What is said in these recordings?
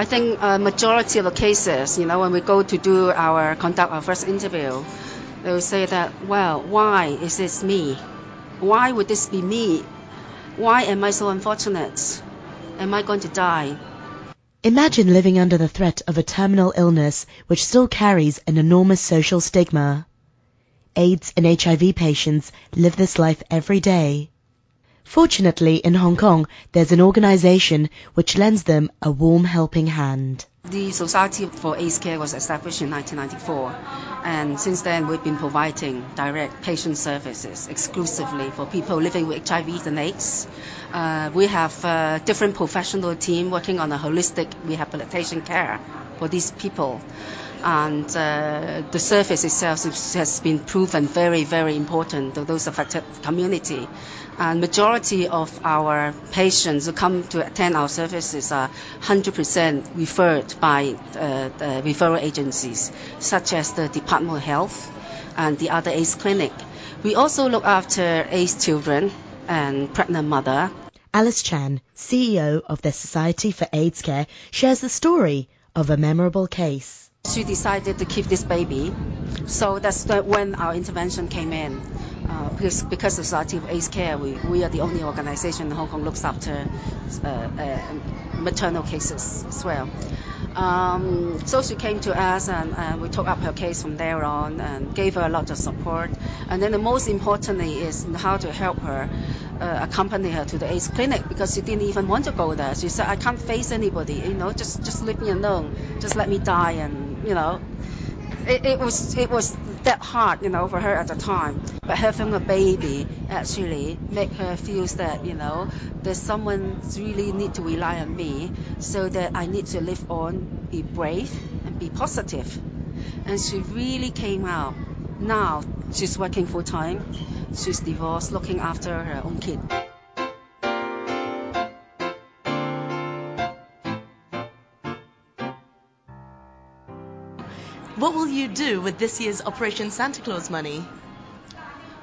I think a majority of the cases, you know, when we go to do our conduct our first interview, they will say that, well, why is this me? Why would this be me? Why am I so unfortunate? Am I going to die? Imagine living under the threat of a terminal illness which still carries an enormous social stigma. AIDS and HIV patients live this life every day. Fortunately, in Hong Kong, there's an organization which lends them a warm helping hand. The Society for AIDS Care was established in 1994, and since then we've been providing direct patient services exclusively for people living with HIV and AIDS. Uh, we have a different professional team working on a holistic rehabilitation care for these people and uh, the service itself has been proven very, very important to those affected community. And majority of our patients who come to attend our services are 100% referred by uh, referral agencies, such as the Department of Health and the other AIDS clinic. We also look after AIDS children and pregnant mother. Alice Chan, CEO of the Society for AIDS Care, shares the story of a memorable case. She decided to keep this baby, so that's the, when our intervention came in. Uh, because because the Society of AIDS Care, we, we are the only organization in Hong Kong looks after uh, uh, maternal cases as well. Um, so she came to us and, and we took up her case from there on and gave her a lot of support. And then the most importantly is how to help her uh, accompany her to the AIDS clinic because she didn't even want to go there. She said, I can't face anybody, you know, just just leave me alone, just let me die, and you know, it, it was it was that hard, you know, for her at the time. But having a baby actually make her feel that you know there's someone really need to rely on me, so that I need to live on, be brave, and be positive. And she really came out. Now she's working full time She's divorced, looking after her own kid. What will you do with this year's Operation Santa Claus money?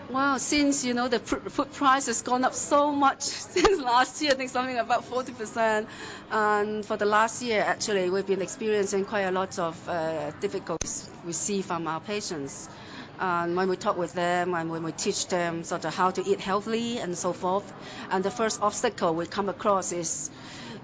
Wow, since you know the food price has gone up so much since last year, I think something about 40%. And for the last year, actually, we've been experiencing quite a lot of uh, difficulties we see from our patients. And when we talk with them and when we teach them sort of how to eat healthily and so forth, and the first obstacle we come across is,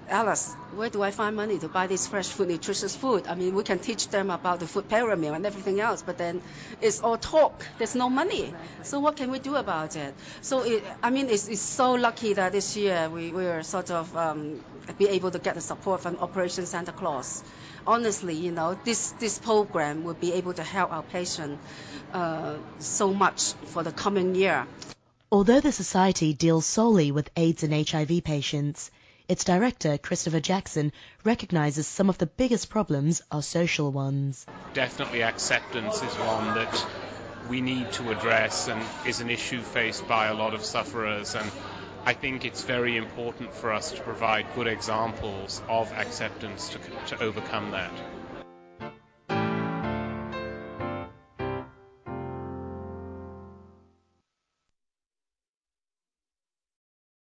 Alice, where do I find money to buy this fresh food, nutritious food? I mean, we can teach them about the food pyramid and everything else, but then it's all talk. There's no money. So what can we do about it? So it, I mean, it's, it's so lucky that this year we, we were sort of um, be able to get the support from Operation Santa Claus honestly, you know, this, this program will be able to help our patient uh, so much for the coming year. Although the Society deals solely with AIDS and HIV patients, its director, Christopher Jackson, recognizes some of the biggest problems are social ones. Definitely acceptance is one that we need to address and is an issue faced by a lot of sufferers and I think it's very important for us to provide good examples of acceptance to, to overcome that.